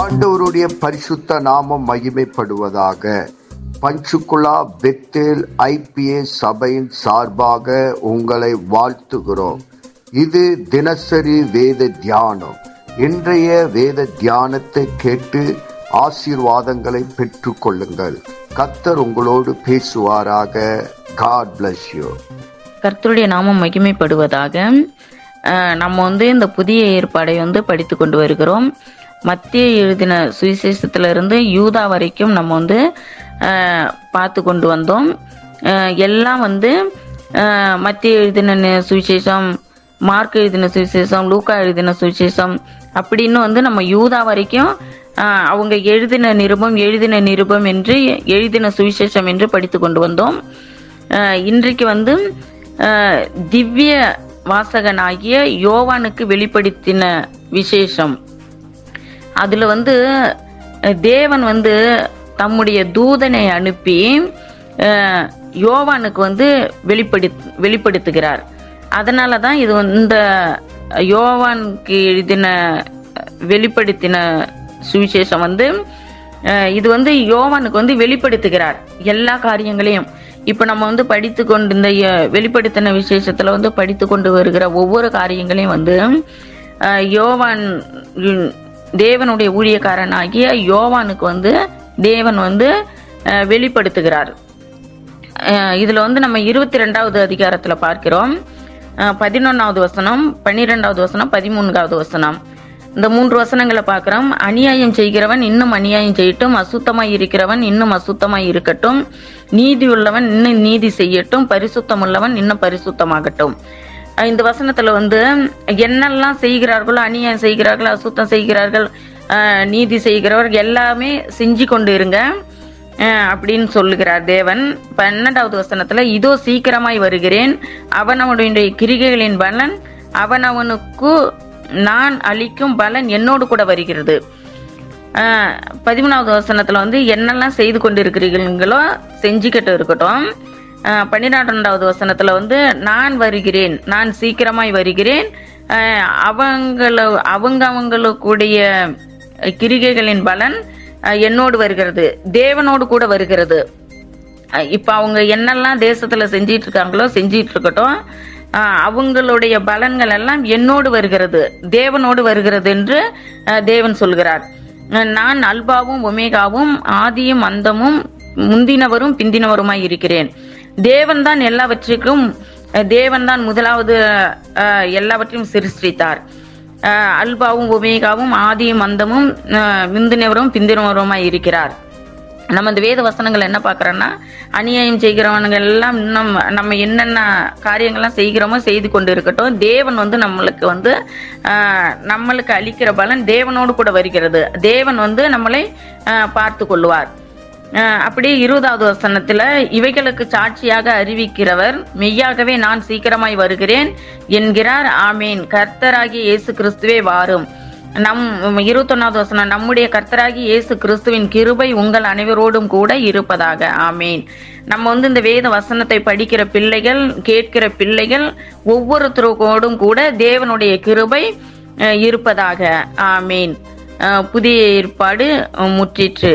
ஆண்டவருடைய பரிசுத்த நாமம் மகிமைப்படுவதாக. பஞ்சுகுலா பெத்தேல் ஐபிஏ சபையின் சார்பாக உங்களை வாழ்த்துகிறோம். இது தினசரி வேத தியானம். இன்றைய வேத தியானத்தை கேட்டு ஆசீர்வாதங்களை பெற்று கொள்ளுங்கள். கத்தர் உங்களோடு பேசுவாராக. காட் பிளஸ் யூ கர்த்தருடைய நாமம் மகிமைப்படுவதாக நம்ம வந்து இந்த புதிய ஏற்பாடை வந்து படித்து கொண்டு வருகிறோம். மத்திய எழுதின சுவிசேஷத்திலிருந்து யூதா வரைக்கும் நம்ம வந்து பார்த்து கொண்டு வந்தோம். எல்லாம் வந்து மத்திய எழுதின நி- சுவிசேஷம் மார்க் எழுதின சுவிசேஷம் லூக்கா எழுதின சுவிசேஷம் அப்படின்னு வந்து நம்ம யூதா வரைக்கும் அவங்க எழுதின நிருபம் எழுதின நிருபம் என்று எழுதின சுவிசேஷம் என்று படித்து கொண்டு வந்தோம். இன்றைக்கு வந்து திவ்ய வாசகனாகிய யோவானுக்கு வெளிப்படுத்தின விசேஷம். அதுல வந்து தேவன் வந்து தம்முடைய தூதனை அனுப்பி யோவானுக்கு வந்து வெளிப்படு வெளிப்படுத்துகிறார். அதனால தான் இது இந்த யோவானுக்கு எழுதின வெளிப்படுத்தின சுவிசேஷம் வந்து இது வந்து யோவானுக்கு வந்து வெளிப்படுத்துகிறார் எல்லா காரியங்களையும். இப்ப நம்ம வந்து படித்து கொண்டு இந்த வெளிப்படுத்தின விசேஷத்துல வந்து படித்து கொண்டு வருகிற ஒவ்வொரு காரியங்களையும் வந்து யோவான் தேவனுடைய ஊழியக்காரனாகிய யோவானுக்கு வந்து தேவன் வந்து வெளிப்படுத்துகிறார். இதில் வந்து நம்ம இருபத்தி ரெண்டாவது அதிகாரத்தில் பார்க்கிறோம். பதினொன்றாவது வசனம் பன்னிரெண்டாவது வசனம் பதிமூன்றாவது வசனம். இந்த மூன்று வசனங்களை பார்க்குறோம். அநியாயம் செய்கிறவன் இன்னும் அநியாயம் செய்யட்டும் அசுத்தமாய் இருக்கிறவன் இன்னும் அசுத்தமாய் இருக்கட்டும். நீதி உள்ளவன் இன்னும் நீதி செய்யட்டும் பரிசுத்தம் உள்ளவன் இன்னும் பரிசுத்தமாகட்டும். இந்த வசனத்துல வந்து என்னெல்லாம் செய்கிறார்களோ அநியாயம் செய்கிறார்கள் அசுத்தம் செய்கிறார்கள் நீதி செய்கிறவர்கள் எல்லாமே செஞ்சு கொண்டு இருங்க அப்படின்னு சொல்லுகிறார் தேவன். பன்னெண்டாவது வசனத்துல இதோ சீக்கிரமாய் வருகிறேன் அவனவனுடைய கிரிகைகளின் பலன் அவனவனுக்கு நான் அளிக்கும் பலன் என்னோடு கூட வருகிறது. பதிமூணாவது வசனத்துல வந்து என்னெல்லாம் செய்து கொண்டிருக்கிறீர்களோ செஞ்சுக்கிட்டு இருக்கட்டும். பன்னிரெண்டாவது வசனத்துல வந்து நான் வருகிறேன் நான் சீக்கிரமாய் வருகிறேன். அவங்கள அவங்க அவங்களுக்குடைய கிரிகைகளின் பலன் என்னோடு வருகிறது தேவனோடு கூட வருகிறது. இப்போ இப்ப அவங்க என்னெல்லாம் தேசத்துல செஞ்சிட்டு இருக்காங்களோ செஞ்சிட்டு இருக்கட்டும் அவங்களுடைய பலன்கள் எல்லாம் என்னோடு வருகிறது தேவனோடு வருகிறது என்று தேவன் சொல்கிறார். நான் அல்பாவும் ஒமேகாவும் ஆதியும் அந்தமும் முந்தினவரும் பிந்தினவருமாய் இருக்கிறேன். தேவன் தான் எல்லாவற்றிற்கும் தேவன் தான் முதலாவது எல்லாவற்றையும் சிருஷ்டித்தார். அல்பாவும் ஒமேகாவும் ஆதியும் அந்தமும் அஹ், முந்தினவரும் பிந்தினவருமாய் இருக்கிறார். நம்ம இந்த வேத வசனங்கள் என்ன பார்க்குறோன்னா அநியாயம் செய்கிறவனுங்க எல்லாம் இன்னும் நம்ம என்னென்ன காரியங்கள்லாம் செய்கிறோமோ செய்து கொண்டு இருக்கட்டும் தேவன் வந்து நம்மளுக்கு வந்து நம்மளுக்கு அளிக்கிற பலன் தேவனோடு கூட வருகிறது. தேவன் வந்து நம்மளை பார்த்து கொள்வார். அப்படியே இருபதாவது வசனத்துல இவைகளுக்கு சாட்சியாக அறிவிக்கிறவர் மெய்யாகவே நான் சீக்கிரமாய் வருகிறேன் என்கிறார். ஆமீன். கர்த்தராகிய இயேசு கிறிஸ்துவே வாரும். நம் இருபத்தொன்னாவது வசனம் நம்முடைய கர்த்தராகி இயேசு கிறிஸ்துவின் கிருபை உங்கள் அனைவரோடும் கூட இருப்பதாக. ஆமீன். நம்ம வந்து இந்த வேத வசனத்தை படிக்கிற பிள்ளைகள் கேட்கிற பிள்ளைகள் ஒவ்வொருத்தரோடும் கூட தேவனுடைய கிருபை இருப்பதாக. ஆமீன். புதிய ஏற்பாடு முற்றிற்று.